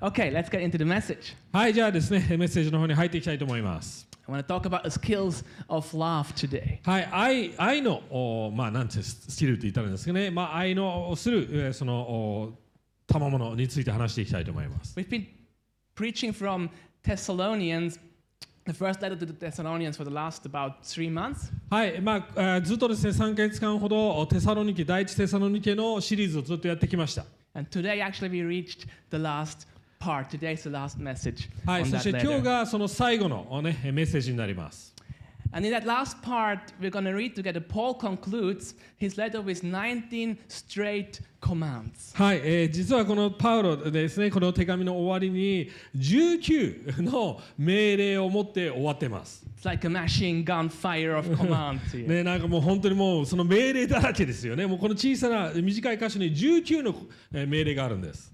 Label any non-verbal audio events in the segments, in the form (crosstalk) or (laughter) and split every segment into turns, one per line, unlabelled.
Okay, let's get into the message.
はい、じゃあですね、メッセージの方に入っていきたいと思います。
I want to talk about the skills of love today.
はい、愛愛の、おまあ、なんてスキルって言ったらいいんですかね、まあ、愛のする、えーそのお賜物について話していきたいと思います。
We've been preaching from Thessalonians, the first letter to the Thessalonians for the last about three months.
はい、まあ、えーずっとですね、3ヶ月間ほど、テサロニケ、第一テサロニケのシリーズをずっとやってきました。
And today, actually, we reached the last part. Today's the last message
はい、
on
そ
that
して今日
letter.
がその最後のおね、メッセージになります。
And in that last part, we're going to read together. Paul concludes his letter with 19 straight commands.
はい、えー実はこのパウロですね、この手紙の終わりに19の命令を持って終わってます。
It's like a machine gun fire of commands here.
ね、なんかもう本当にもうその命令だらけですよね。もうこの小さな短い箇所に19のえー命令があるんです。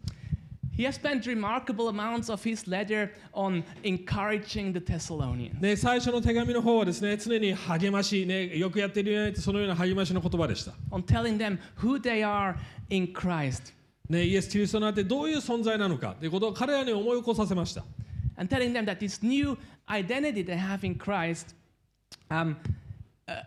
He has spent remarkable amounts of his letter on encouraging the Thessalonians.
ね、最初の手紙の方はですね、常に励まし、ね、よくやってるよねってそのような励ましの言葉でした。
on telling them who they are in Christ
ね、イエス・キリストなんてどういう存在なのかということを彼らに思い起こさせました。
and telling them that this new identity they have in Christ, um, uh,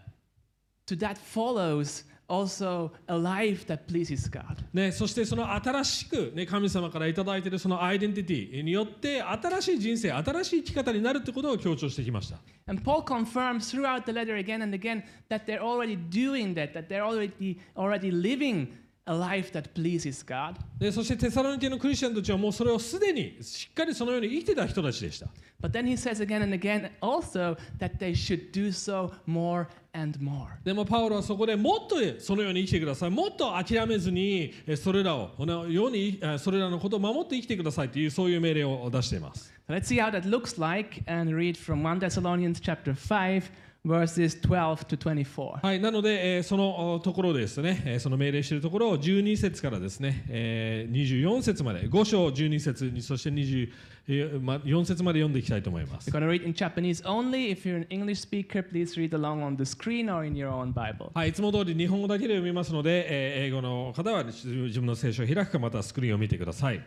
to that follows also a life that pleases God.
ね、そしてその新しく、ね、神様からいただいているそのアイデンティティによって新しい人生、新しい生き方になるということを強調してきました。
And Paul confirms throughout the letter again and again that they're already doing that, that they're already already living a life that pleases God.
でそしてテサロニケのクリスチャンたちはもうそれをすでにしっかりそのように生きてた人たちでした。
But then he says again and again also that they should do so more and more.
でもパウロはそこでもっとそのように生きてください。もっと諦めずにえそれらを、このようにえそれらのことを守って生きてくださいというそういう命令を出しています。
Let's see how that looks like and read from 1 Thessalonians chapter 5 verses 12 to 24.
はい、なので、えーそのおところですね、えーその命令しているところを12節からですね、えー24節まで、5章12節に、そして24節まで読んでいきたいと思います。
We're going to read in Japanese only. If you're an English speaker, please read along on the screen or in your own Bible.
はい、いつも通り日本語だけで読みますので、えー英語の方は自分の聖書を開くかまたはスクリーンを見てください。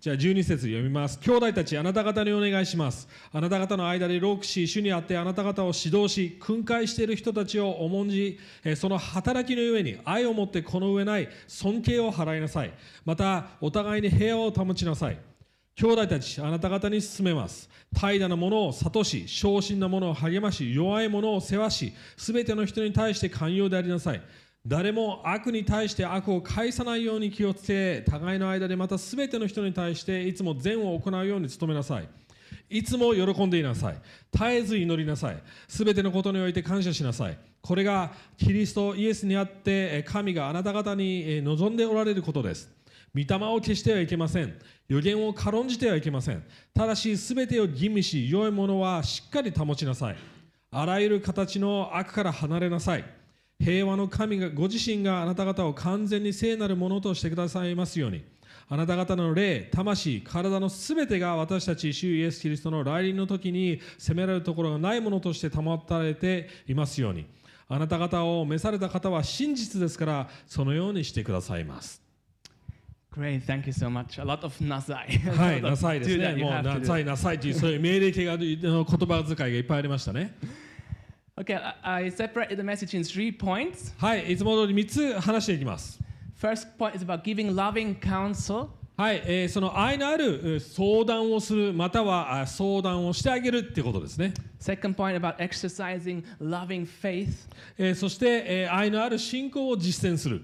じゃあ12節読みます。兄弟たち、あなた方にお願いします。あなた方の間でロークし、主にあってあなた方を指導し、訓戒している人たちを重んじ、その働きのゆえに愛を持ってこの上ない尊敬を払いなさい。また、お互いに平和を保ちなさい。兄弟たち、あなた方に勧めます。怠惰なものを諭し、昇進なものを励まし、弱いものを世話し、すべての人に対して寛容でありなさい。誰も悪に対して悪を返さないように気をつけ、互いの間でまたすべての人に対していつも善を行うように努めなさい。いつも喜んでいなさい。絶えず祈りなさい。すべてのことにおいて感謝しなさい。これがキリストイエスにあって神があなた方に望んでおられることです。御霊を消してはいけません。予言を軽んじてはいけません。ただし、すべてを吟味し、良いものはしっかり保ちなさい。あらゆる形の悪から離れなさい。平和の神がご自身があなた方を完全に聖なるものとしてくださいますように。あなた方の霊、魂、体のすべてが私たち、主イエス・キリストの来臨の時に責められるところがないものとして保たれていますように。あなた方を召された方は真実ですから、そのようにしてくださいます。
Great, thank you so much. A lot of nazai. (laughs)
はい、
A lot
なさいですね。もうな.さいなさいというそういう命令形がの言葉遣いがいっぱいありましたね。
Okay, I separated the message in three points.
はい、いつも通り3つ話していきます。
First point is about giving loving counsel.
はい、えーその愛のあるえー相談をするまたはあ相談をしてあげるっていうことですね。
Second point about exercising loving faith.
えーそして、えー愛のある信仰を実践する。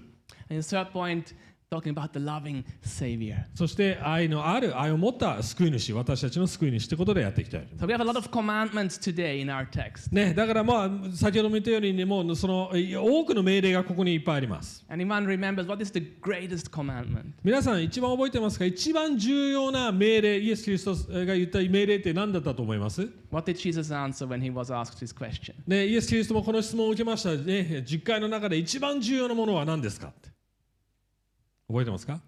And third point, talking about the loving Savior.
そして愛のある愛を持った救い主、私たちの救い主ってことでやっていきたい。
So we have a lot of commandments today in our text.
ね、だからまあ先ほども言ったように、ね、もうそのえ多くの命令がここにいっぱいあります。
Anyone remembers what is the greatest commandment?
皆さん一番覚えてますか？一番重要な命令、イエス・キリストが言った命令って何だったと思います
？What did Jesus answer when he was asked this question?
ね、イエス・キリストもこの質問を受けました、ね、実会の中で一番重要なものは何ですか？って覚えてますか、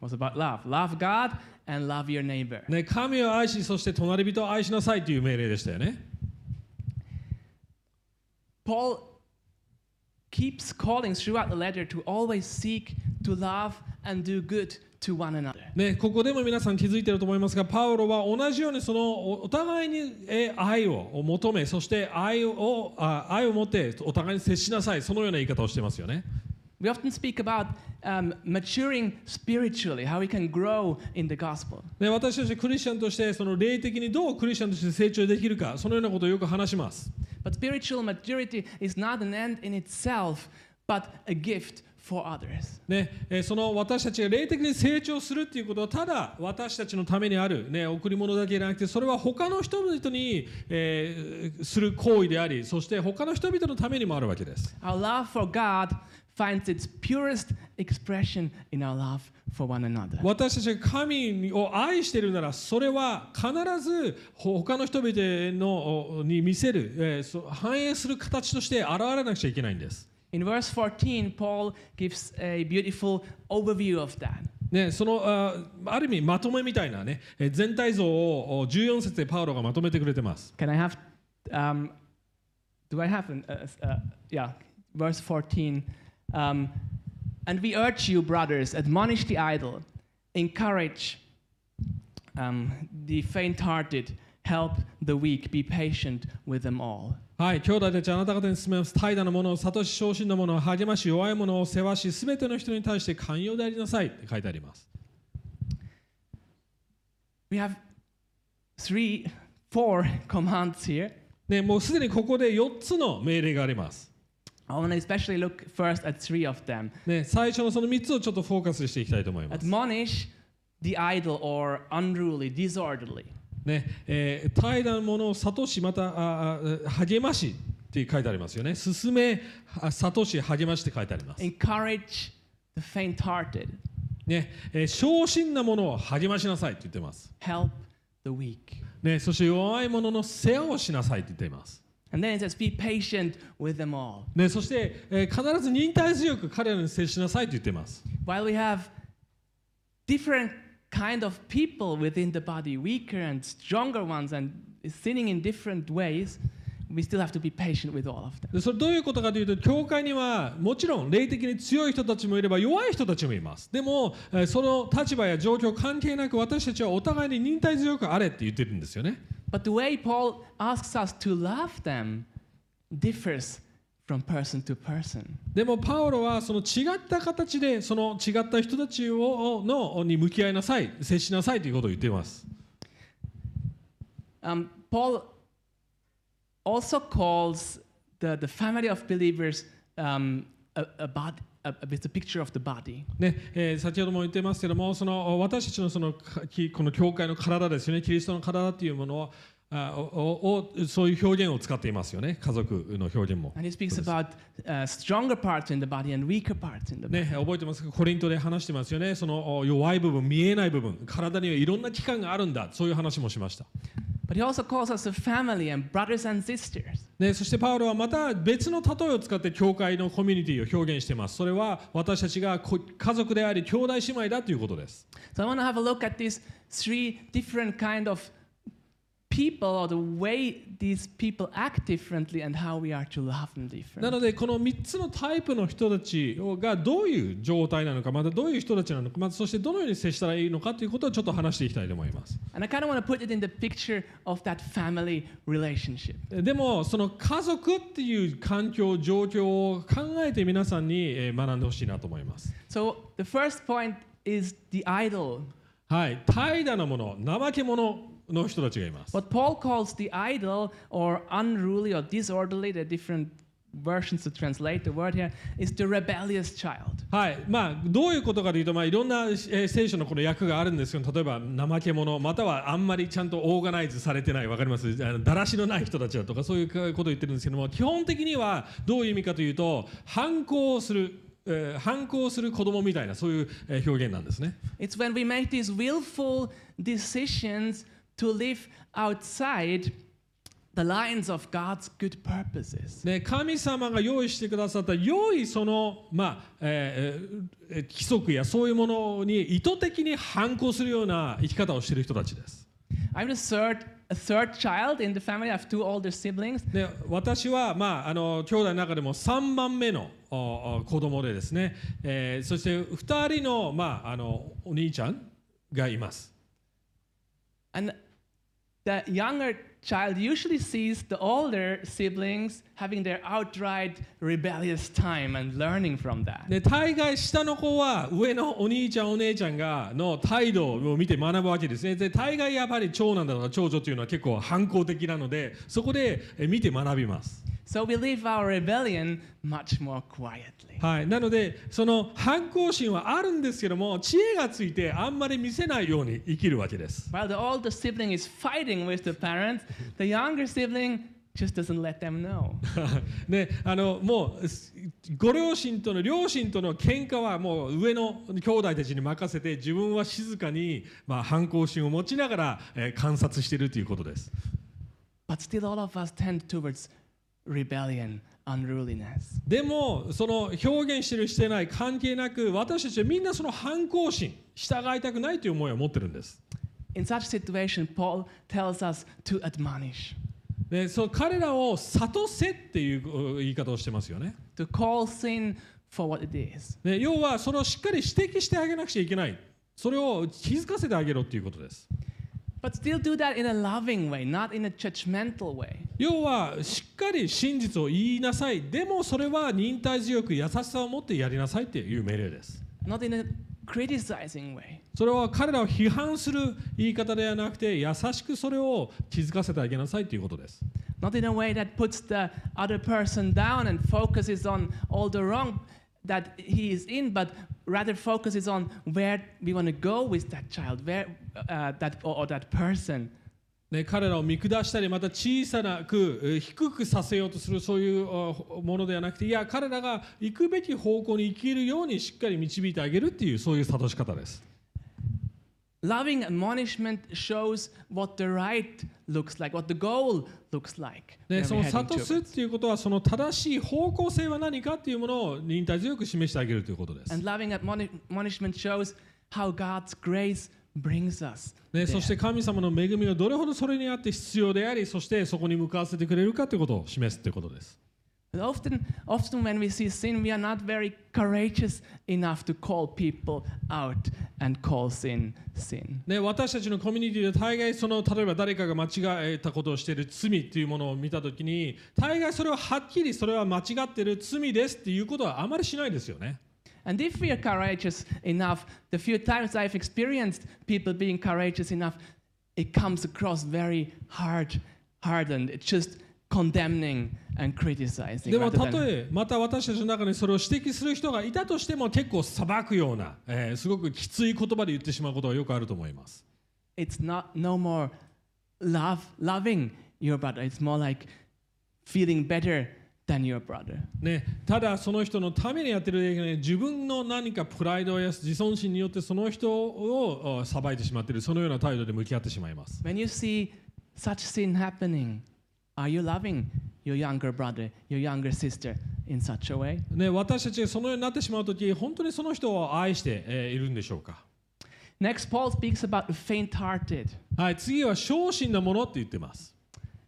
was about love. Love God and love your neighbor.
ね、神を愛し、そして隣人を愛しなさいという命令でしたよね。
Paul keeps calling throughout the letter to always seek to love and do good to one another.
ね、ここでも皆さん気づいていると思いますがパウロは同じようにそのおお互いにえー愛を求めそして愛をあ愛を持ってお互いに接しなさいそのような言い方をしていますよね。
We often speak about um, maturing spiritually, how we can grow in the gospel.
で私たちクリスチャンとしてその霊的にどうクリスチャンとして成長できるかそのようなことをよく話します。
But spiritual maturity is not an end in itself, but a gift for others.
ねえーその私たちが霊的に成長するっていうことはただ私たちのためにある、ね、贈り物だけじゃなくてそれは他の人々に、えーする行為でありそして他の人々のためにもあるわけです。
Our love for God finds its purest expression in our love for one another.
私たちが神を愛しているならそれは必ず他の人々のに見せる、えー反映する形として現れなくちゃいけないんです。
In verse 14, Paul gives a beautiful overview of that.
ね、そのあある意味まとめみたいなねえー全体像をお14節でパウロがまとめてくれてます。
Can I have, um, do I have, an, uh, uh, yeah, verse 14. Um, and we urge you, brothers, admonish the idle, encourage um, the faint hearted, help the weak, be patient with them all.
はい、兄弟たちあなた方に進めます。怠惰なものを諭し、昇進なものを励まし、弱いものを世話し、すべての人に対して寛容でありなさいって書いてあります。
We have three, four commands here.
ね、もうすでにここで4つの命令があります。
I want to especially look first at three of them.
ね、最初のその3つをちょっとフォーカスしていきたいと思います。
Admonish the idle or unruly, disorderly.
ねえー、怠惰なものを諭し、またああ励ましって書いてありますよね。進め、あ諭し、励ましって書いてあります。
Encourage the faint hearted.
ねえー、昇進なものを励ましなさいって言ってます。
Help the weak.
ね、そして弱いものの世話をしなさいって言っています。
And then it says, be patient with them all.
ね、そして、えー必ず忍耐強く彼らに接しなさいと言っています。
While we have different kind of people within the body, weaker and stronger ones, and sinning in different ways, we still have to be patient with all of them.
でそれどういうことかというと、教会にはもちろん霊的に強い人たちもいれば弱い人たちもいます。でも、えーその立場や状況関係なく私たちはお互いに忍耐強くあれって言ってるんですよね。
But the way Paul asks us to love them differs from person to person.
でもパウロはその違った形でその違った人たちをのに向き合いなさい、接しなさいということを言っています。
Um, Paul also calls the, the family of believers um, a, a bod- a, a, with a picture of the body.
ねえー先ほども言ってますけどもその私たちのそのこの教会の体ですよねキリストの体っていうものをあおおをそういう表現を使っていますよね家族の表現も。
And he speaks about uh, stronger parts in the body and weaker parts in the body.
ね、覚えてますか？コリントで話してますよねそのお弱い部分見えない部分体にはいろんな器官があるんだそういう話もしました、
But he also calls us a family and brothers and sisters.
ね、そしてパウロはまた別の例えを使って教会のコミュニティを表現していますそれは私たちがこ家族であり兄弟姉妹だということです
So I want to have a look at these three different kind of people or the way these people act differently and how we are to love them
な
differently.
のでこの3つのタイプの人たちがどういう状態なのかまたどういう人たちなのかまたそしてどのように接したらいいのかということをちょっと話していきたいと思います
And I kind of want to put it in the picture of that family relationship.
でもその家族っていう環境状況を考えて皆さんにえー学んでほしいなと思います
So the first point is the idol.
はい怠惰なもの怠け者の人たちがいます。
What Paul calls the idol or unruly or disorderly, the different versions to translate the word here, is the rebellious child.
はい。まあ、どういうことかというと、まあ、いろんな、えー聖書のこの訳があるんですけど例えば怠け者またはあんまりちゃんとオーガナイズされてない。わかります？あのだらしのない人たちだとかそういうことを言ってるんですけども基本的にはどういう意味かというと反抗をする、えー反抗する子供みたいなそういうえー表現なんですね。
It's when we make these willful decisions to live outside the lines of God's good purposes.
で神様が用意してくださった良いその、まあえーえー規則やそういうものに意図的に反抗するような生き方をしている人たちです。
I would assert a third child in the family. I have two older siblings.
で私は、まあ、あの兄弟の中でも3番目のおお子供でですね、えーそして2人の,、まあ、あのお兄ちゃんがいます。
And the younger child usually sees the older siblings having their outright rebellious time and learning from that.
で大概下の子は上のお兄ちゃんお姉ちゃんがの態度を見て学ぶわけですねで大概やっぱり長男だとか長女というのは結構反抗的なのでそこでえ見て学びます
So we live our rebellion much more quietly.
はい、なのでその反抗心はあるんですけども知恵がついてあんまり見せないように生きるわけです
While the older sibling is fighting with the parents, the younger sibling just doesn't let them know.
であのもうすご両親との両親との喧嘩はもう上の兄弟たちに任せて自分は静かに、まあ、反抗心を持ちながら、えー観察しているということです
But still, all of us tend towards rebellion, unruliness.
でもその表現してるしてない関係なく私たちはみんなその反抗心従いたくないという思いを持ってるんです。
In such situation, Paul tells us to admonish,
でそう彼らを諭せっていう言い方をしてますよね。
To call sin for what it is.
で要はそれをしっかり指摘してあげなくちゃいけない。それを気づかせてあげろっていうことです
But still do that in a loving way, not in a judgmental way.
要はしっかり真実を言いなさいでもそれは忍耐強く優しさを持ってやりなさいっていう命令です
not in a criticizing way.
それは彼らを批判する言い方ではなくて優しくそれを気づかせてあげなさいということです
Not in a way that puts the other person down and focuses on all the wrong that he is in, but rather focuses on where we want to go with that child, where uh, that or, that person.
ね、彼らを見下したりまた小さなくえー低くさせようとするそういうあものではなくていや彼らが行くべき方向に生きるようにしっかり導いてあげるっていうそういう諭し方です。
Loving admonishment shows what the right looks like, what the goal looks like.
でその諭すっ.ていうことはその正しい方向性は何かっていうものを忍耐強く示してあげるということです。
And loving admoni- admonishment shows how God's grace brings us.
ね.そして神様の恵みがどれほどそれにあって必要でありそしてそこに向かわせてくれるかということを示すということです。
Often, often when we see sin, we are not very courageous enough to call people out and call sin sin.
ね、私たちのコミュニティで大概その例えば誰かが間違えたことをしている罪っていうものを見たときに大概それははっきりそれは間違っている罪ですっていうことはあまりしないですよね。
And if we are courageous enough, the few times I've experienced people being courageous enough, it comes across very hard, hardened. It's just condemning and criticizing.
でも
rather
た
than-
とえまた私たちの中にそれを指摘する人がいたとしても結構裁くような、えーすごくきつい言葉で言ってしまうことがよくあると思います。
it's not no more love loving your brother. It's more like feeling better Than your brother.
ね、ただその人のためにやってるだけで、ね、自分の何かプライドや自尊心によってその人をあ裁いてしまっているそのような態度で向き合ってしまいます。
When you see such sin happening, are you loving your younger brother, your younger sister in such a way?
ね、私たちがそのようになってしまうとき本当にその人を愛して、えーいるんでしょうか、
Next, Paul speaks about the faint-hearted.
はい、次は小心なものって言ってます。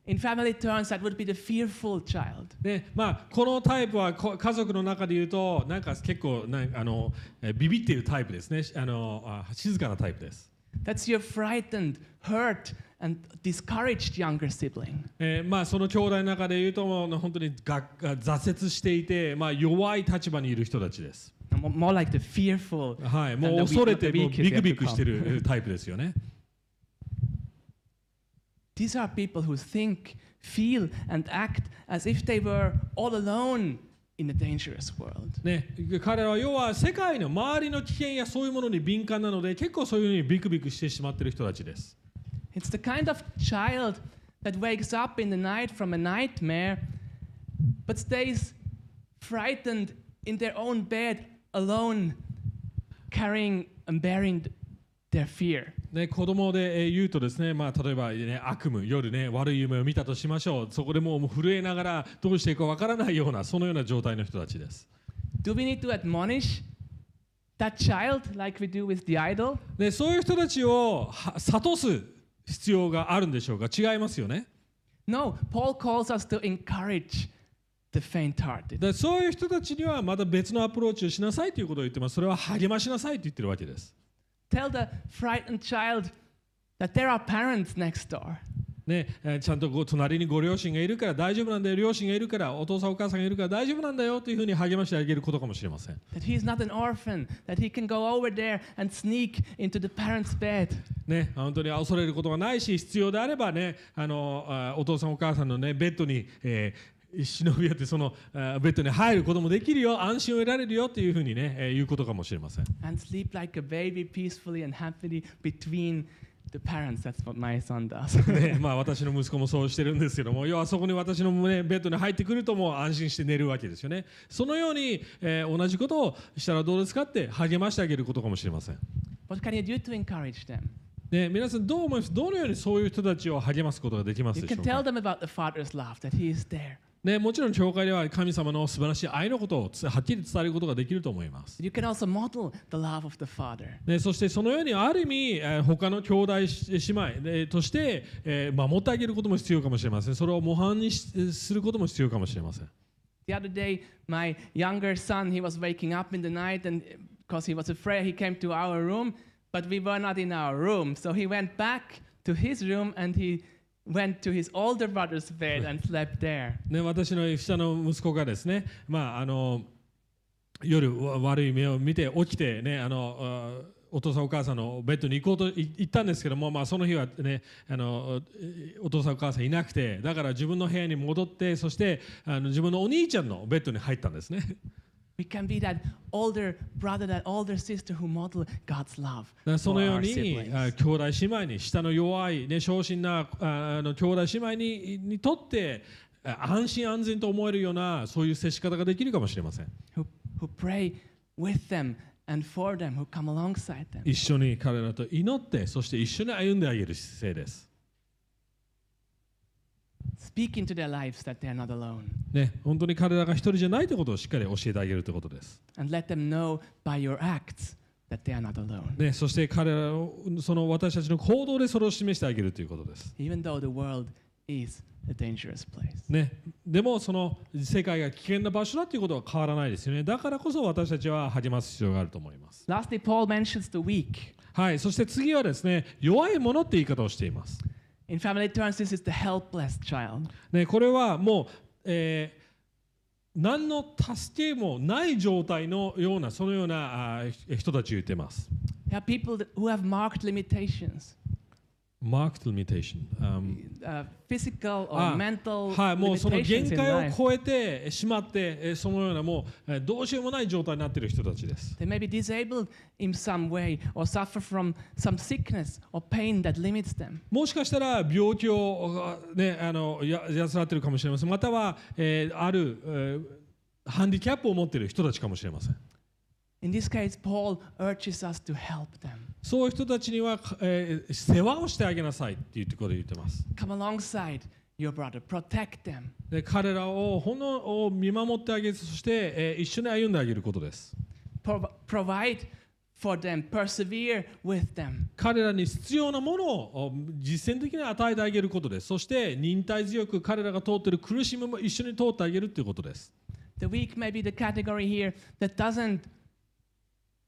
In family terms, that would be the fearful child.
ね、まあこのタイプは家族の中で言うとなんか結構なんあのビビっているタイプですね。あのあ静かなタイプです。
That's your frightened, hurt, and discouraged younger sibling.
え、まあその兄弟の中で言うとも本当にが挫折していてまあ弱い立場にいる人たちです。
More like the fearful.
はい、もう恐れてび
く
び
く
しているタイプですよね。
These are people who think, feel, and act as if they were all alone in a dangerous world.
ね、彼らは要は世界の周りの危険やそういうものに敏感なので結構そういうふうにビクビクしてしまっている人たちです
It's the kind of child that wakes up in the night from a nightmare but stays frightened in their own bed alone, carrying and bearing th- their fear.
ね、子供でえー言うとですね、まあ、例えば、ね、悪夢夜ね悪い夢を見たとしましょうそこでもう震えながらどうしていいかわからないようなそのような状態の人たちです
Do we need to admonish that child like we do with the idol?
でそういう人たちをは諭す必要があるんでしょうか？違いますよね
No, Paul calls us to encourage the faint hearted.
でそういう人たちにはまた別のアプローチをしなさいということを言ってますそれは励ましなさいと言ってるわけです
Tell the frightened child that there are parents next door.
ね、えーちゃんとご隣にご両親がいるから大丈夫なんだよ両親がいるからお父さんお母さんがいるから大丈夫なんだよというふうに励ましてあげることかもしれません
That he's not an orphan, that he can go over there and sneak into the parents' bed.
ね、本当に恐れることがないし必要であればねあのあお父さんお母さんの、ね、ベッドに、えー忍び寄ってそのあベッドに入ることもできるよ安心を得られるよというふうにね、えー言うことかもしれません
and sleep like a baby peacefully and happily between the parents. That's what my son does. (laughs)
ねまあ、私の息子もそうしてるんですけども要はそこに私の、ね、ベッドに入ってくるともう安心して寝るわけですよねそのように、えー同じことをしたらどうですかって励ましてあげることかもしれません
what can you do to encourage them?
ね、皆さんどう思います？どのようにそういう人たちを励ますことができます
You
でしょ
can
う
tell
か、
them about the Father's love, that He is there.
ね、もちろん教会では神様の素晴らしい愛のことをつはっきり伝えることができると思います
You can also model the love of the Father.
ね、そしてそのようにある意味、えー他の兄弟し姉妹、えーとして、えー守ってあげることも必要かもしれませんそれを模範にしすることも必要かもしれません
The other day, my younger son, he was waking up in the night and because he was afraid, he came to our room, but we were not in our room. So he went back to his room and he went to his older brother's bed and slept there.
ね、私の下の息子がですね、まあ、あの夜わ悪い目を見て起きて、ね、あのあお父さんお母さんのベッドに行こうとい行ったんですけども、まあ、その日は、ね、あのえお父さんお母さんいなくてだから自分の部屋に戻ってそしてあの自分のお兄ちゃんのベッドに入ったんですね。
We can be that older brother, that older sister who model God's love
そのように兄弟姉妹に下の弱い、ね、小心なああの兄弟姉妹ににとってあ安心安全と思えるようなそういう接し方ができるかもしれません。
who, who pray with them and for them, who come alongside them.
一緒に彼らと祈ってそして一緒に歩んであげる姿勢です。
Speak into their lives that they are not alone.
ね、本当に彼らが一人じゃないということをしっかり教えてあげるということです。
And let them know by your acts that they are not alone.
ね、そして彼らをその私たちの行動でそれを示してあげるということです。
Even though the world is a dangerous place.
ね、でもその世界が危険な場所だということは変わらないですよね。だからこそ私たちは励ます必要があると思います。
Lastly, Paul mentions the weak.
はい、そして次はですね、弱い者って言い方をしています。
In family terms, this is the helpless child.
ね、これはもう、えー何の助けもない状態のようなそのようなあー人たちを言っています。
There are people who have marked limitations,
Marked limitation、um,
uh, physical or
あ
mental
はい、もうその限界を.超えてしまって、えーそのようなもうえーどうしようもない状態になっている人たちです。
They may be disabled in some way or suffer from some sickness or pain that limits them.
もしかしたら病気を、あね、あのややつらっているかもしれません。または、えーある、えーハンディキャップを持っている人たちかもしれません。
In this case, Paul urges us to help them.
そういう人たちには、えー世話をしてあげなさいっていうところで言ってます。
Come alongside your brother, protect them.
で彼らをほんのを見守ってあげるそして、えー一緒に歩んであげることです。
Prov- provide for them, persevere with them.
彼らに必要なものを実践的に与えてあげることです。そして忍耐強く彼らが通っている苦しみも一緒に通ってあげるということです。
The weak may be the category here that doesn't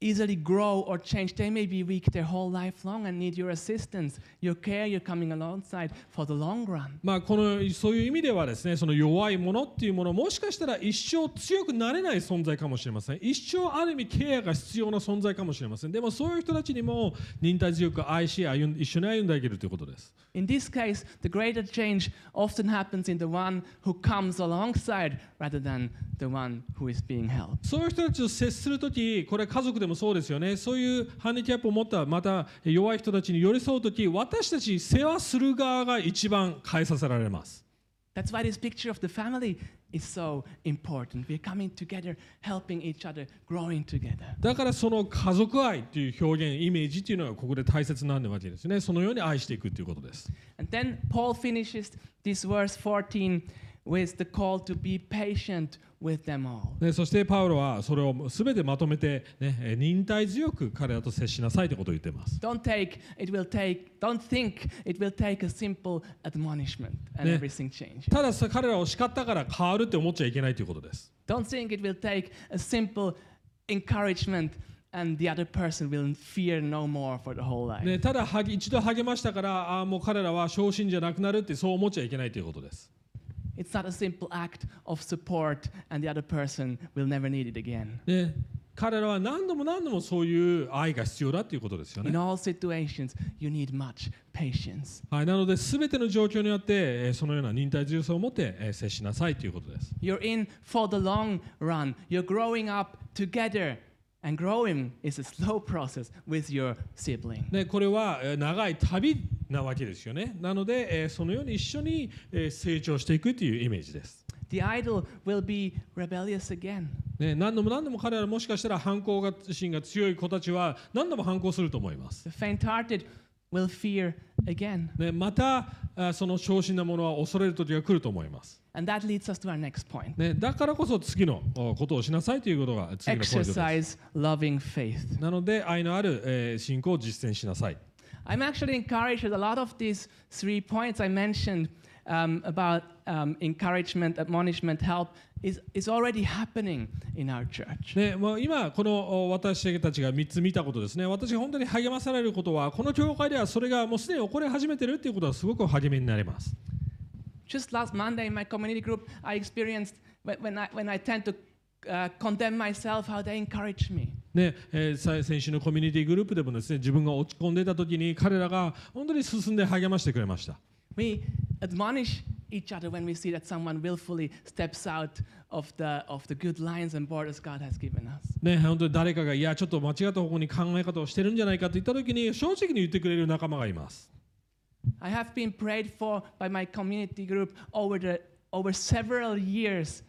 easily grow or change. They may be weak their whole life long and need your assistance, your care, your coming alongside for the long run.
まあ、このそういう意味ではですねその弱いものっていうものもしかしたら一生強くなれない存在かもしれません一生ある意味ケアが必要な存在かもしれませんでもそういう人たちにも忍耐強く愛し歩ん一緒に歩んであげるということです
In this case, the greater change often happens in the one who comes alongside rather than the one who is being helped.
そういう人たちと接するとき、これ家族でもそうですよね。そういうハンディキャップを持った、また弱い人たちに寄り添うとき、私たち世話する側が一番変えさせられます。
That's why this picture of the family is so important. We're coming together, helping each other, growing together.
だからその家族愛という表現、イメージというのがここで大切なんわけですね。そのように愛していくということです。
And then Paul finishes this verse 14 with the call to be patient with them all.
でそしてパウロはそれを全てまとめて、ね、えー忍耐強く彼らと接しなさいということを言っています。
Don't take it will take don't think it will take a simple admonishment and
Yeah.
everything changes.
たださ彼らを叱ったから変わるって思っちゃいけないということです。
Don't think it will take a simple encouragement and the other person will fear no more for the whole life.
ね、ただ一度励ましたからあーもう彼らは昇進じゃなくなるってそう思っちゃいけないということです。
It's not a simple act of support and the other person will never need it again. In all situations, you need much patience.
はい、なので、すべての状況にあって、そのような忍耐強さを持って接しなさいということです。
You're in for the long run. You're growing up together. And growing is a slow process with your sibling.
なわけですよね。なので、えーそのように一緒にえー成長していくというイメージです。
The idol will be rebellious again.
ね、何度も何度も彼らもしかしたら反抗が心が強い子たちは何度も反抗すると思います。
The faint hearted will fear again.
ね、またあその昇進なものは恐れる時が来ると思います。
And that leads us to our next point
ね、だからこそ次のおことをしなさいということが次のポイントです。
exercise loving faith.
なので愛のある、えー信仰を実践しなさい。
I'm actually encouraged that a lot of these three points I mentioned um, about um, encouragement, admonishment, help is, is already happening in our church.
ね、もう今このお私たちが3つ見たことですね。私が本当に励まされることはこの教会ではそれがもうすでに起こり始めてるっていうことはすごく励みになります。
Just last Monday in my community group, I experienced when, when, I, when I tend to uh, condemn myself, how they encourage me.
ねえーさ先週のコミュニティグループでもですね自分が落ち込んでいた時に彼らが本当に進んで励ましてくれました。
We admonish each other when we see that someone willfully steps out of the, of the good lines and borders God has given us.
ね、本当に誰かがいやちょっと間違った方向に考え方をしてるんじゃないかと言った時に正直に言ってくれる仲間がいます。
I have been prayed for by my community group over, the, over several years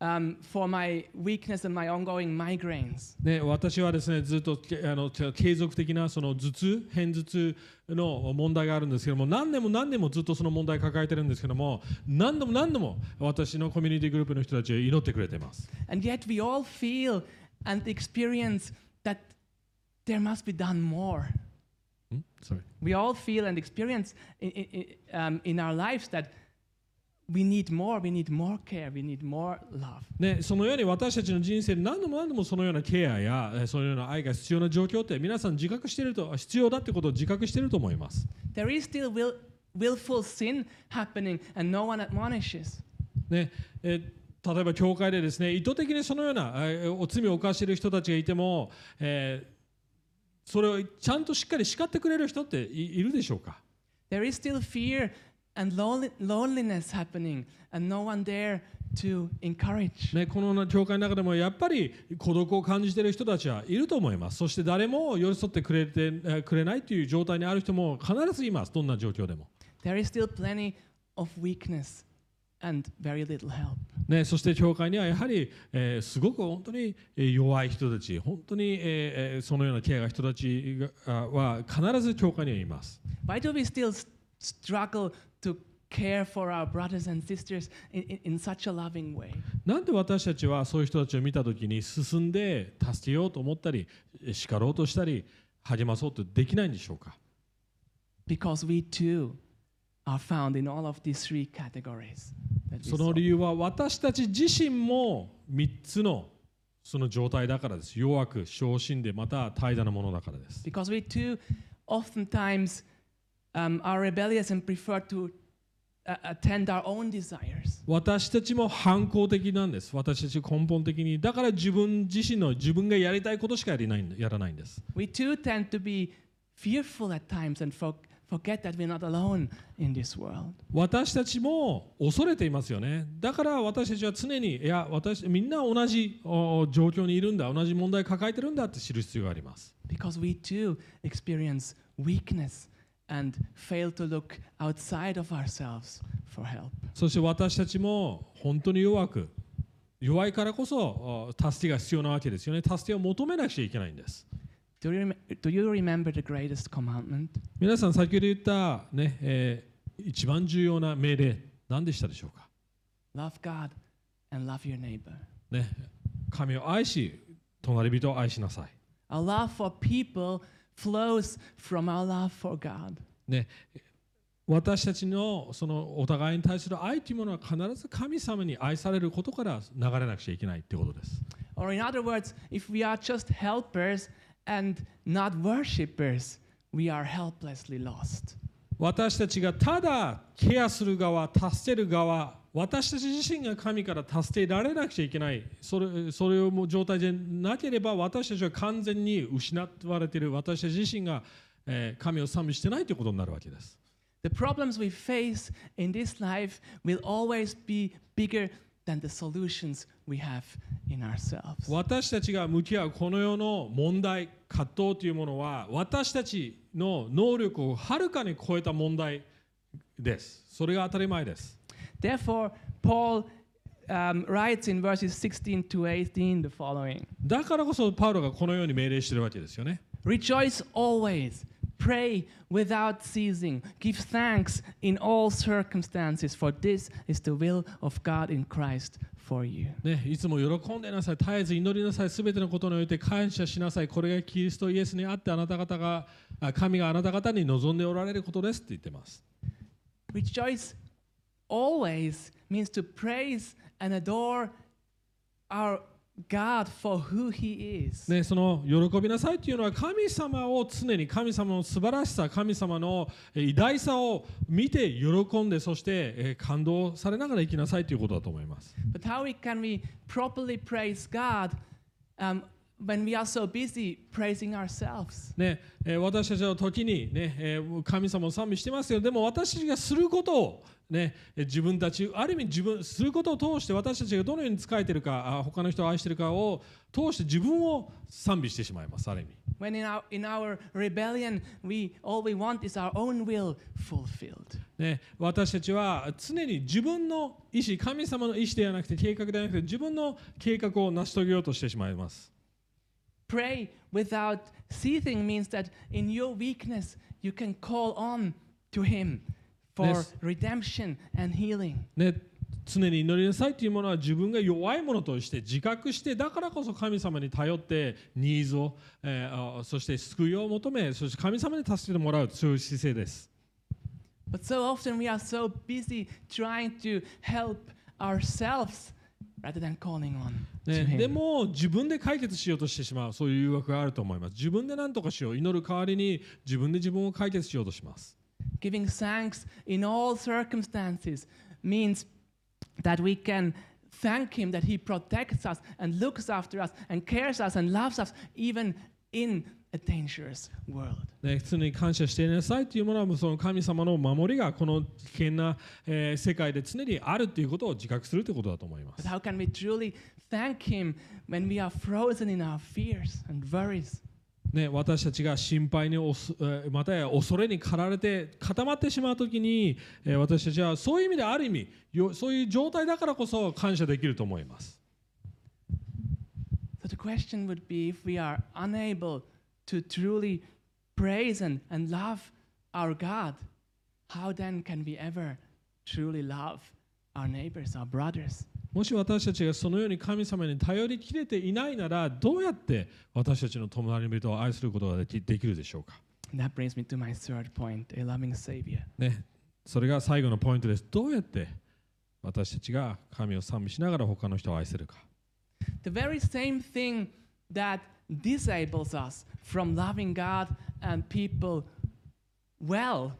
um, for my weakness and my ongoing migraines.
ね、私はですねずっとけあのけ継続的なその頭痛偏頭痛の問題があるんですけども何年も何年もずっとその問題を抱えてるんですけども何度も何度も私のコミュニティグループの人たちは祈ってくれています
And yet we all feel and experience that there must be done more.
ん Sorry
We all feel and experience in, in, um, in our lives that we need more, we need more care, we need more love.
ね、そのように私たちの人生で何度も何度もそのようなケアやえーそのような愛が必要な状況って皆さん自覚していると必要だってことを自覚していると思います。
There is still will, willful sin happening and no one admonishes.
ねえー例えば教会でですね意図的にそのようなえーお罪を犯している人たちがいても、えーそれをちゃんとしっかり叱ってくれる人っていいるでしょうか
？There is still fear and loneliness happening and no one there to encourage.
ね、この教会の中でもやっぱり孤独を感じている人たちはいると思いますそして誰も寄り添ってくれてえーくれないという状態にある人も必ずいますどんな状況でも、
There is still plenty of weakness and very little help.
ね、そして教会にはやはり、えーすごく本当にえー弱い人たち本当に、えーえーそのようなケアが人たちは必ず教会にはいます
Why do we still struggle to care for our brothers and sisters in, in, such a loving way?
なんで私たちはそういう人たちを見た時に進んで助けようと思ったりえー叱ろうとしたり励まそうとできないんでしょうか
Because we too are found in all of these three categories.
その.理由は私たち自身も3つのその状態だからです。弱く、昇進で、また怠惰なものだからです。
Because we too oftentimes um, are rebellious and prefer to uh, attend our own desires.
私たちも反抗的なんです。私たち根本的に。だから自分自身の自分がやりたいことしかやりないんやらないんです。
We too tend to be fearful at times and for, forget that we're not alone in this world.
私たちも恐れていますよね。だから私たちは常に、いや、私みんな同じお状況にいるんだ、同じ問題抱えてるんだって知る必要があります。
Because we too experience weakness and fail to look outside of ourselves for help.
そして私たちも本当に弱く、弱いからこそお助けが必要なわけですよね。助けを求めなくちゃいけないんです。
Do you, do you remember the greatest commandment?
皆さん先ほど言った、ねえー一番重要な命令何でしたでしょうか
love God and love your neighbor.
ね、神を愛し隣人を愛しなさい
Our love for people flows from our love for God.
ね、私たちのそのお互いに対する愛というものは必ず神様に愛されることから流れなくちゃいけないということです。
Or, in other words, if we are just helpers and not worshippers, we are helplessly lost.
私たちがただケアする側、助ける側、私たち自身が神から助けられなくちゃいけない、それそれをもう状態でなければ私たちは完全に失われている、私たち自身が、えー神を賛美してないということになるわけです。
The problems we face in this life will always be bigger than the solutions we have in ourselves.
私たちが向き合うこの世の問題葛藤というものは私たちの能力をはるかに超えた問題ですそれが当たり前です
Therefore, Paul um, writes in verses 16 to 18 the following
だからこそパウロがこのように命令しているわけですよね
Rejoice always, pray without ceasing, give thanks in all circumstances, for this is the will of God in Christ for you.
ね、いつも喜んでなさい、絶えず祈りなさい、すべてのことにおいて感謝しなさい、これがキリストイエスにあってあなた方が、あ神があなた方に望んでおられることですって言ってます。
Rejoice always means to praise and adore our God for who He is.
ね、その喜びなさいというのは神様を常に神様の素晴らしさ神様のえー偉大さを見て喜んでそしてえー感動されながら生きなさいということだと思います。
But how can we properly praise God um, when we are so busy praising ourselves?
ねえー私たちは時に、ねえー神様を賛美してますけどでも私たちがすることを、ね、えー自分たちある意味自分することを通して私たちがどのように仕えているかあ他の人を愛しているかを通して自分を賛美してしまいますある意味。
When in our, in our rebellion, we, all we want is our own will fulfilled.
ね、私たちは常に自分の意思神様の意思ではなくて計画ではなくて自分の計画を成し遂げようとしてしまいます
Pray without ceasing means that in your weakness, you can call on to Him for redemption and healing.
ね、常に祈りなさいというものは自分が弱いものとして自覚してだからこそ神様に頼ってニーズを、えーあそして救いを求めそして神様に助けてもらうそういう姿勢です
But so often we are so busy trying to help ourselves
ね.でも自分で解決しようとしてしまうそういう誘惑があると思います自分で何とかしよう祈る代わりに自分で自分を解決しようとします
Giving thanks in all circumstances means that we can thank Him that He protects us and looks after us and cares us and loves us even in a dangerous world.
ね、常に感謝していなさいというものはその神様の守りがこの危険な、えー世界で常にあるということを自覚するということだと思いま
But
す。
how can we truly thank Him when we are frozen in our fears and worries?
ね、私たちが心配におす、えーまたや恐れに駆られて固まってしまうときに、えー私たちはそういう意味である意味よそういう状態だからこそ感謝できると思います。
So the question would be if we are unable to truly praise and, and love our God, how then can we ever truly love our neighbors, our brothers?
もし私たちがそのように神様に頼りきれていないならどうやって私たちの隣人を愛することができできるでしょうか
that brings me to my third point a loving Savior.
ね、それが最後のポイントです。どうやって私たちが神を賛美しながら他の人を愛せるか。
The very same thing that disables us from loving God and people well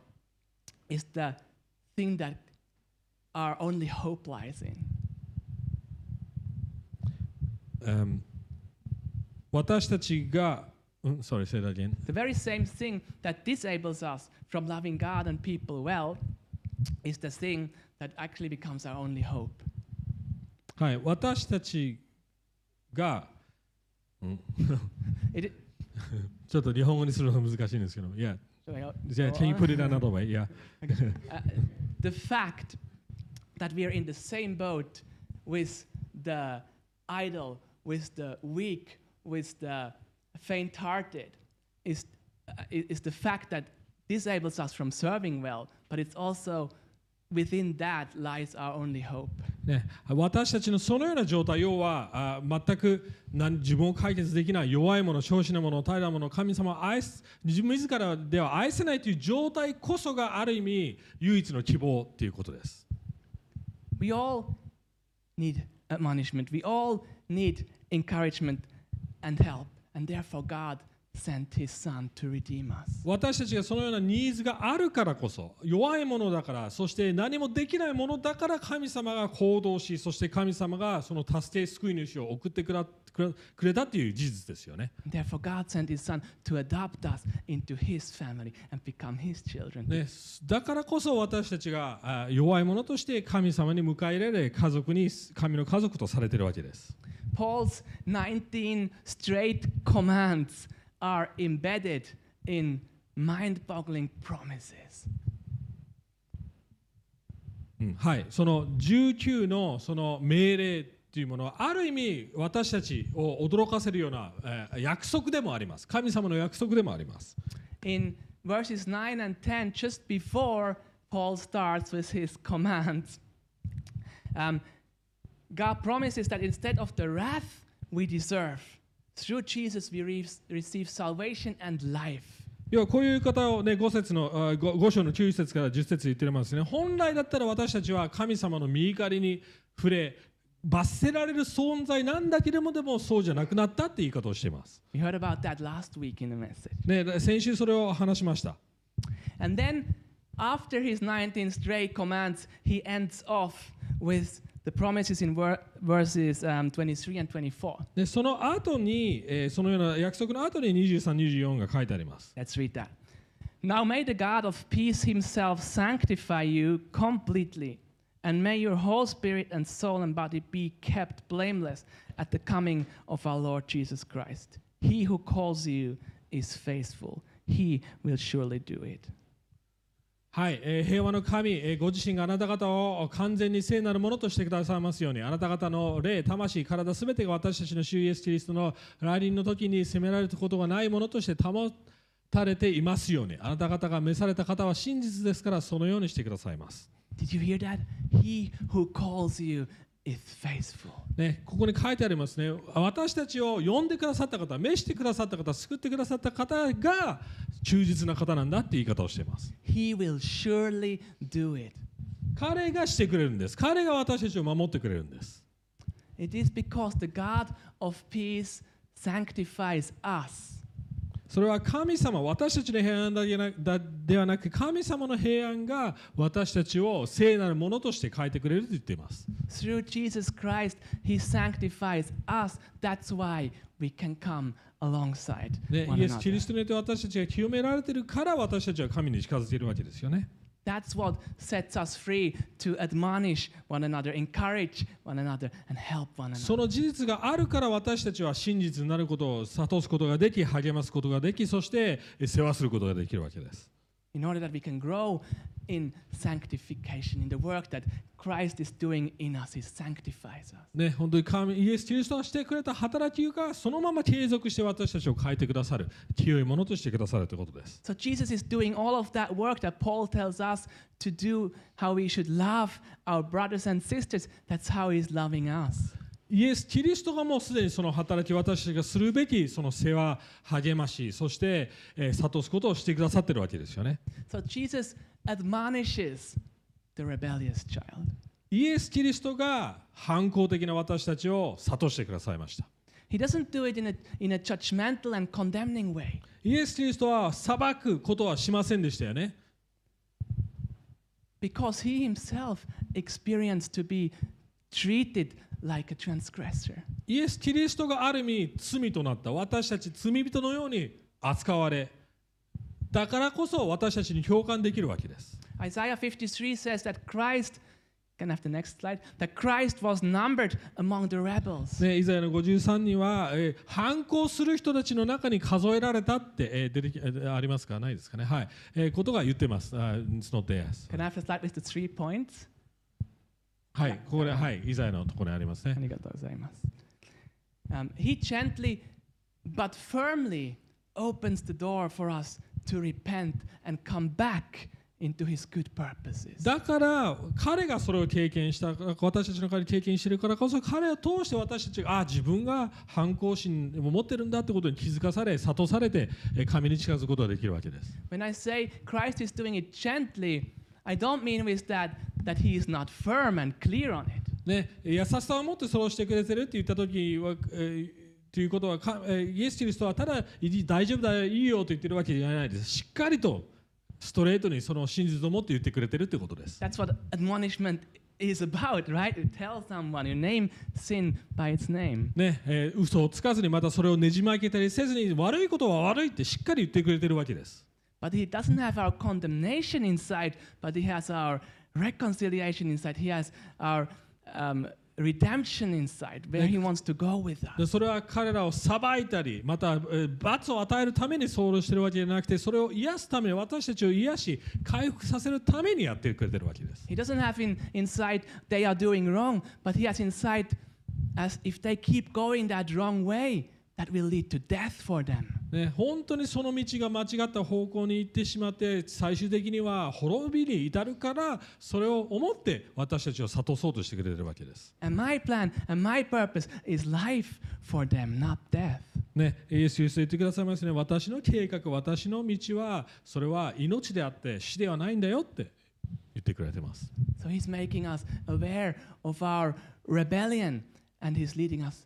is the thing that our only hope lies in.
うん私たちが、うん、sorry, say that again.
The very same thing that disables us from loving God and people well is the thing that actually becomes our only hope.
はい、私たちが、うん、
It,
ちょっと日本語にするのが難しいんですけど、いや、じゃあ、can you put it another way? いや、
uh, the fact that we are in the same boat with the idle, with the weak, with the faint hearted is, uh, i- is the fact that disables us from serving well, but it's also within that lies our only hope.
ね、私たちのそのような状態、要はあ全く何自分を解決できない弱い者、小心な者、平ら者、神様を愛す自自らでは愛せないという状態こそがある意味唯一の希望ということです。
We all need admonishment. We all need encouragement and help. And therefore, God
私たちがそのようなニーズがあるからこそ弱いものだからそして何もできないものだから神様が行動しそして神様がその助け救い主を送ってくれたという事実ですよね。
Therefore, God sent His Son to adopt us into His family and become His children.
ね、だからこそ私たちがあ弱いものとして神様に迎え入れられ家族に神の家族とされているわけです。
Paul's 19 straight commands are embedded in mind boggling promises.
うんはい、その19のその命令というものはある意味私たちを驚かせるような、えー約束でもあります。神様の約束でもあります。
In verses 9 and 10, just before Paul starts with his commands, um, God promises that instead of the wrath we deserve, Through Jesus we receive salvation and life.
要はこういう方を、ね、5, 節の 5, 5章の9節から10節言ってますね。本来だったら私たちは神様の身怒りに触れ、罰せられる存在なんだけれども、でもそうじゃなくなったって言い方をしています。ね、先週それを話しました。
And then, after his 19th straight commands, he ends off with the promises in ver- verses um, 23 and 24.
でその後に、えーそのような約束の後に2324が書いてあります
Let's read that. Now may the God of peace himself sanctify you completely, and may your whole spirit and soul and body be kept blameless at the coming of our Lord Jesus Christ. He who calls you is faithful, he will surely do it.
はい、えー平和の神、えーご自身があなた方を完全に聖なるものとしてくださいますように、あなた方の霊、魂、体すべてが私たちの主イエス・キリストの来臨の時に責められたことがないものとして保たれていますように、あなた方が召された方は真実ですから、そのようにしてくださいます。
Did you hear that? He who calls you is faithful.
ね、ここに書いてありますね。私たちを呼んでくださった方、召してくださった方、救ってくださった方が忠実な方なんだって言い方をしています。
He will surely do it.
彼がしてくれるんです。彼が私たちを守ってくれるんです。
It is because the God of peace sanctifies us.
それは神様、私たちの平安だけなだではなく、神様の平安が私たちを聖なるものとして変えてくれると言っています。
Through Jesus Christ, He sanctifies us. That's why we can come alongside
ね、
one
イエス・キリ
another.
ストによって私たちが清められているから私たちは神に近づいているわけですよね。
That's what sets us free to admonish one another, encourage one another, and help one
そ
another.
の事実があるから私たちは真実になることを諭すことができ、励ますことができ、そしてえ世話することができるわけです。
In order that we can grow in sanctification, in the work that Christ is doing in us, He sanctifies us.
ね、本当に神イエス・キリストがしてくれた働きがそのまま継続して私たちを変えてくださる、清いものとしてくださるということです。
So Jesus is doing all of that work that Paul tells us to do, how we should love our brothers and sisters. That's how He's loving us.
イエス・キリストがもうすでにその働き私たちがするべきその世話励ましそして、えー諭すことをしてくださってるわけですよね
So Jesus admonishes the rebellious child.
イエス・キリストが反抗的な私たちを諭してくださいました
He doesn't do it in a, in a judgmental and condemning way.
イエス・キリストは裁くことはしませんでしたよね
Because he himself experienced to be treated like a transgressor.
イエス・キリストがある意味罪となった私たち罪人のように扱われだからこそ私たちに共感できるわけです
Isaiah 53 says that Christ, can have the next slide? That Christ was numbered among the rebels.
ね、イザヤの53には、えー反抗する人たちの中に数えられたって、えー出てきえーありますかないですかねはい、えーことが言ってます。あ It's not there.
Can I have the slide with the three points?
はい、ここで、はい、イザヤのところにありますね。
Um, he gently but firmly opens the door for us to repent and come back into his good purposes.
だから彼がそれを経験した私たちの代わりに経験しているからこそ彼を通して私たちがあ自分が反抗心を持ってるんだってことに気づかされ諭されてえ神に近づくことができるわけです。
When I say Christ is doing it gently, I don't mean with that that he is not firm and clear on it.
ね、優しさを持ってそうしてくれてるって言った時は、えーということはか、えーイエス・キリストはただいい大丈夫だよいいよと言ってるわけじゃないですしっかりとストレートにその真実を持って言ってくれてるってことです。
That's what admonishment is about, right? To tell someone, you name sin by its name.
ねえー嘘をつかずにまたそれをねじ曲げたりせずに悪いことは悪いってしっかり言ってくれてるわけです。
But he doesn't have our condemnation inside, but he has our reconciliation inside. He has our um, redemption inside, where he wants to go with us.
でそれは彼らを裁いたりまた、えー罰を与えるためにそうしてるわけじゃなくてそれを癒すために私たちを癒し回復させるためにやってくれてるわけです。
He doesn't have in, inside they are doing wrong, but he has inside as if they keep going that wrong way, That will lead to death for them.
ね、本当にその道が間違った方向に行ってしまって最終的には滅びに至るからそれを思って私たちを諭そうとしてくれてるわけです。
And my plan and my purpose is life for them, not death.
ね、イエス・キリスト言ってくださいますね私の計画私の道はそれは命であって死ではないんだよって言ってくれてます。
So he's making us aware of our rebellion and he's leading us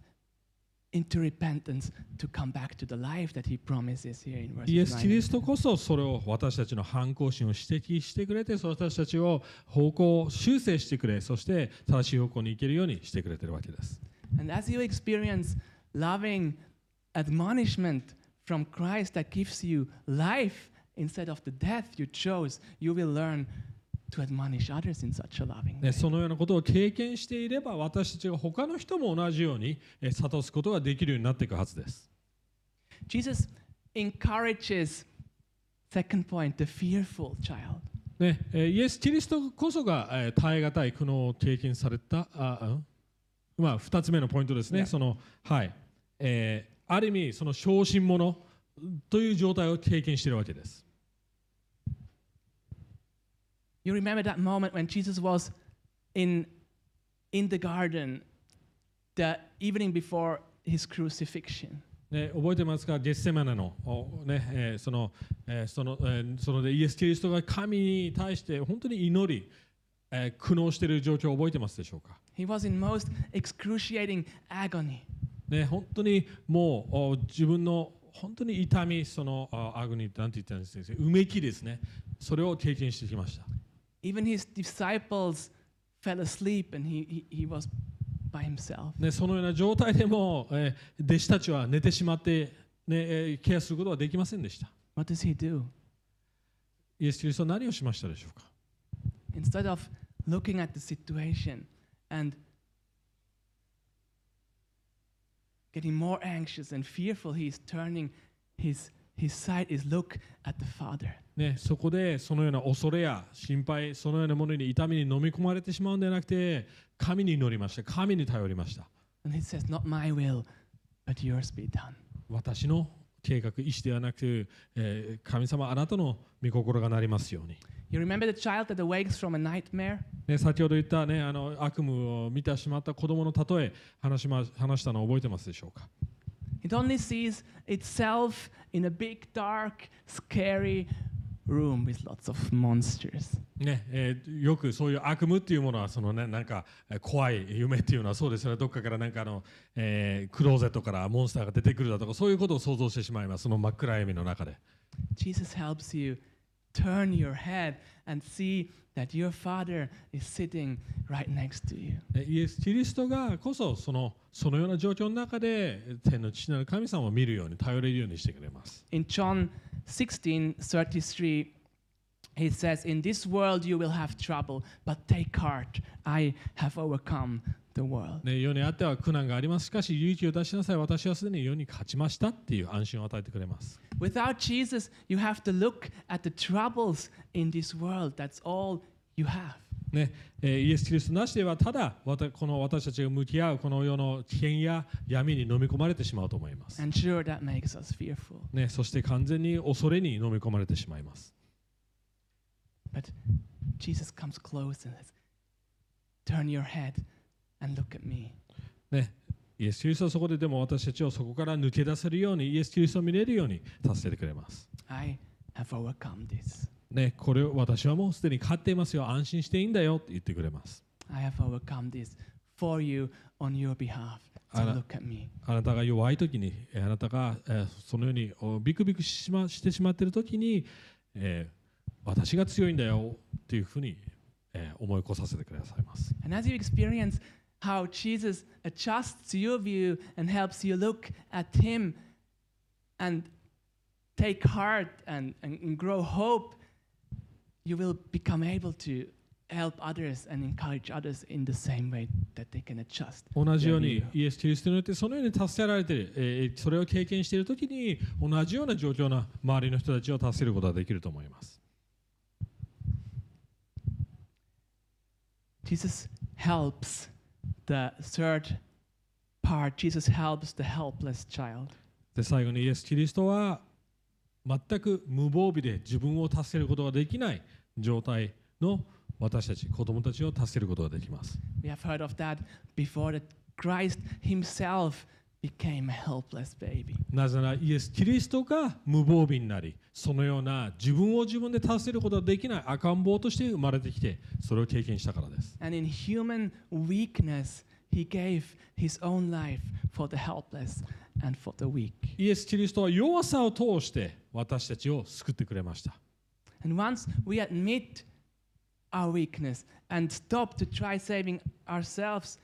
into repentance to come back to the life that he promises here in verse
イエス・キ
9.
リストこそそれを私たちの反抗心を指摘してくれてそ私たちを方向を修正してくれそして正しい方向に行けるようにしてくれてるわけです。
And as you experience loving admonishment from Christ that gives you life instead of the death you chose, you will learn to admonish others in such a loving way.
ね、そのようなことを経験していれば私たちが他の人も同じようにえ諭すことができるようになっていくはずです。
Jesus encourages, second point, the fearful child.
ね、えイエス・キリストこそが、えー耐え難い苦悩を経験されたあ、うん？まあ、2つ目のポイントですね、
Yeah.
そのはいえーある意味その小心者という状態を経験しているわけです。
You remember that moment when Jesus was in, in the garden the evening before his crucifixion?
ね、覚えてますか、ゲッセマネの,お、ねえーそのえーそのえーそのでイエス・キリストが神に対して本当に祈り、えー苦悩している状況を覚えてますでしょうか
？He was in most excruciating agony.
ね、本当にもうお自分の本当に痛み、そのあアグニなんて言ったんですか、うめきですね、それを経験してきました。
Even his disciples fell asleep and he, he, he was by himself.
ね、そのような状態でも、えー弟子たちは寝てしまって、ねえーケアすることはできませんでした。
What does he do?
イエス・キリストは何をしましたでしょうか
Instead of looking at the situation and getting more anxious and fearful, he's turning his, his sight, his look at the Father.
ね、そこでそのような恐れや心配、そのようなものに痛みに飲み込まれてしまうんではなくて、神に祈りました、神に頼りました。
And he says, Not my will, but yours be done.
私の計画、意志ではなく、えー神様、あなたの御心がなりますように。
You remember the child that awakes from a nightmare?
ね、先ほど言った、ね、あの悪夢を見てしまった子供の例え話し、ま、話したのを覚えてますでしょうか？
It only sees itself in a big, dark, scary room with lots of monsters.
ねえーよくそういう悪夢っていうものはその、ね、なんかえー怖い夢っていうのはそうですよね。どっかからなんかあの、えークローゼットからモンスターが出てくるだとかそういうことを想像してしまいます。その真っ暗闇の中で。
Jesus helps you turn your head and see that your Father is sitting right next to you.
えイエス・キリストがこそそのそのような状況の中で天の父なる神様を見るように頼れるようにしてくれます
In John 16 33, he says, In this world you will have trouble, but take heart, I have overcome the world.
ね、世にあっては苦難がありますしかし勇気を出しなさい私はすでに世に勝ちましたっていう安心を与えてくれます
Without Jesus, you have to look at the troubles in this world. That's all you have.
ねえーイエス・キリストなしではただこの私たちが向き合うこの世の危険や闇に飲み込まれてしまうと思います、
sure, that makes us fearful.
ね、そして完全に恐れに飲み込まれてしまいます
But Jesus comes close and says, Turn your head and look at me.
ね、イエス・キリストはそこででも私たちをそこから抜け出せるようにイエス・キリストを見れるように助けてくれます。
I have overcome this.
ね、これを私はもうすでに勝っていますよ安心していいんだよって言ってくれます。
I have overcome this for you on your behalf. At me.
あなたが弱い時にえーあなたが、えーそのようにおビクビクし,、ま、してしまっている時に、えー私が強いんだよっていうふうに、えー思い起こさせてくださいます。
And as you experience how Jesus adjusts your view and helps you look at Him and take heart and, and, and grow hope, you will become able to help others and encourage others in the same way that they can adjust.
同じように
their view.
イエス・キリストによってそのように助けられている、えーそれを経験している時に同じような状況な周りの人たちを助けることができると思います。
Jesus helps the third part. Jesus helps the helpless child.
で最後にイエス・キリストは全く無防備で自分を助けることができない状態の私たち子供たちを助けることができます。
We have heard of that before that Christ himself became a helpless baby.
なぜならイエス・キリストが無防備になりそのような自分を自分で助けることができない赤ん坊として生まれてきてそれを経験したからです。
And in human weakness, he gave his own life for the helpless and for the weak.
イエス・キリストは弱さを通して私たちを救ってくれました。
And once we admit our weakness and stop to try saving ourselves,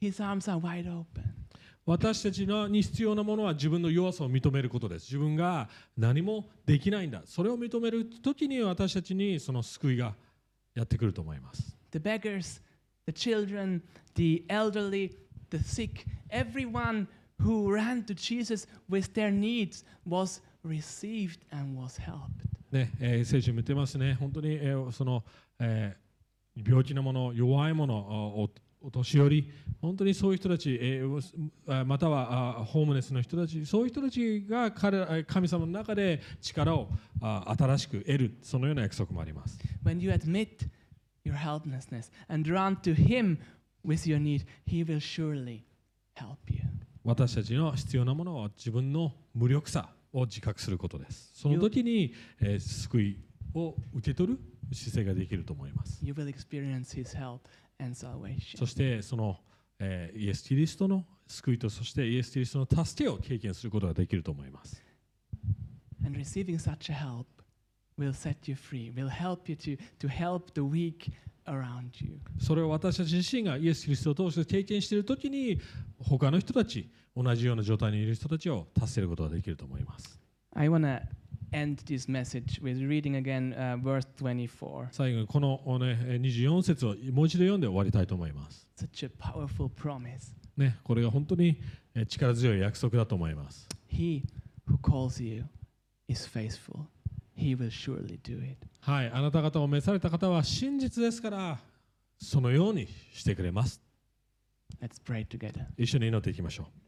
his arms are wide open.
私たちのに必要なものは自分の弱さを認めることです。自分が何もできないんだ。それを認めるときに私たちにその救いがやってくると思います。
The beggars, the children, the elderly, the sick, everyone who ran to Jesus with their needs was received and was helped.
ね、えー聖書にも言ってますね。本当に、えーその、えー病気なもの、弱いもの、おお年寄り、本当にそういう人たち、えまたはあホームレスの人たち、そういう人たちが彼ら神様の中で力をあ新しく得る、そのような約束もあります。
When you admit your helplessness and run to Him with your need, He will surely help you.
私たちの必要なものは自分の無力さを自覚することです。その時に、えー救いを受け取る姿勢ができると思います。
You will experience His help.
そしてその、えーイエス・キリストの救いとそしてイエス・キリストの助けを経験することができると思います。
And receiving such a help will set you free, will help you to, to help the weak around you.
それを私たち自身がイエス・キリストを通して経験している時に他の人たち同じような状態にいる人たちを助けることができると思います。
I want to end this message with reading again uh, verse 24.
最後にこの、ね、えー24節をもう一度読んで終わりたいと思います。
Such a powerful promise.
ね、これが本当にえー力強い約束だと思います。
He who calls you is faithful. He will surely do it.
はい、あなた方を召された方は真実ですから、そのようにしてくれます。
Let's pray together.
一緒に祈っていきましょう。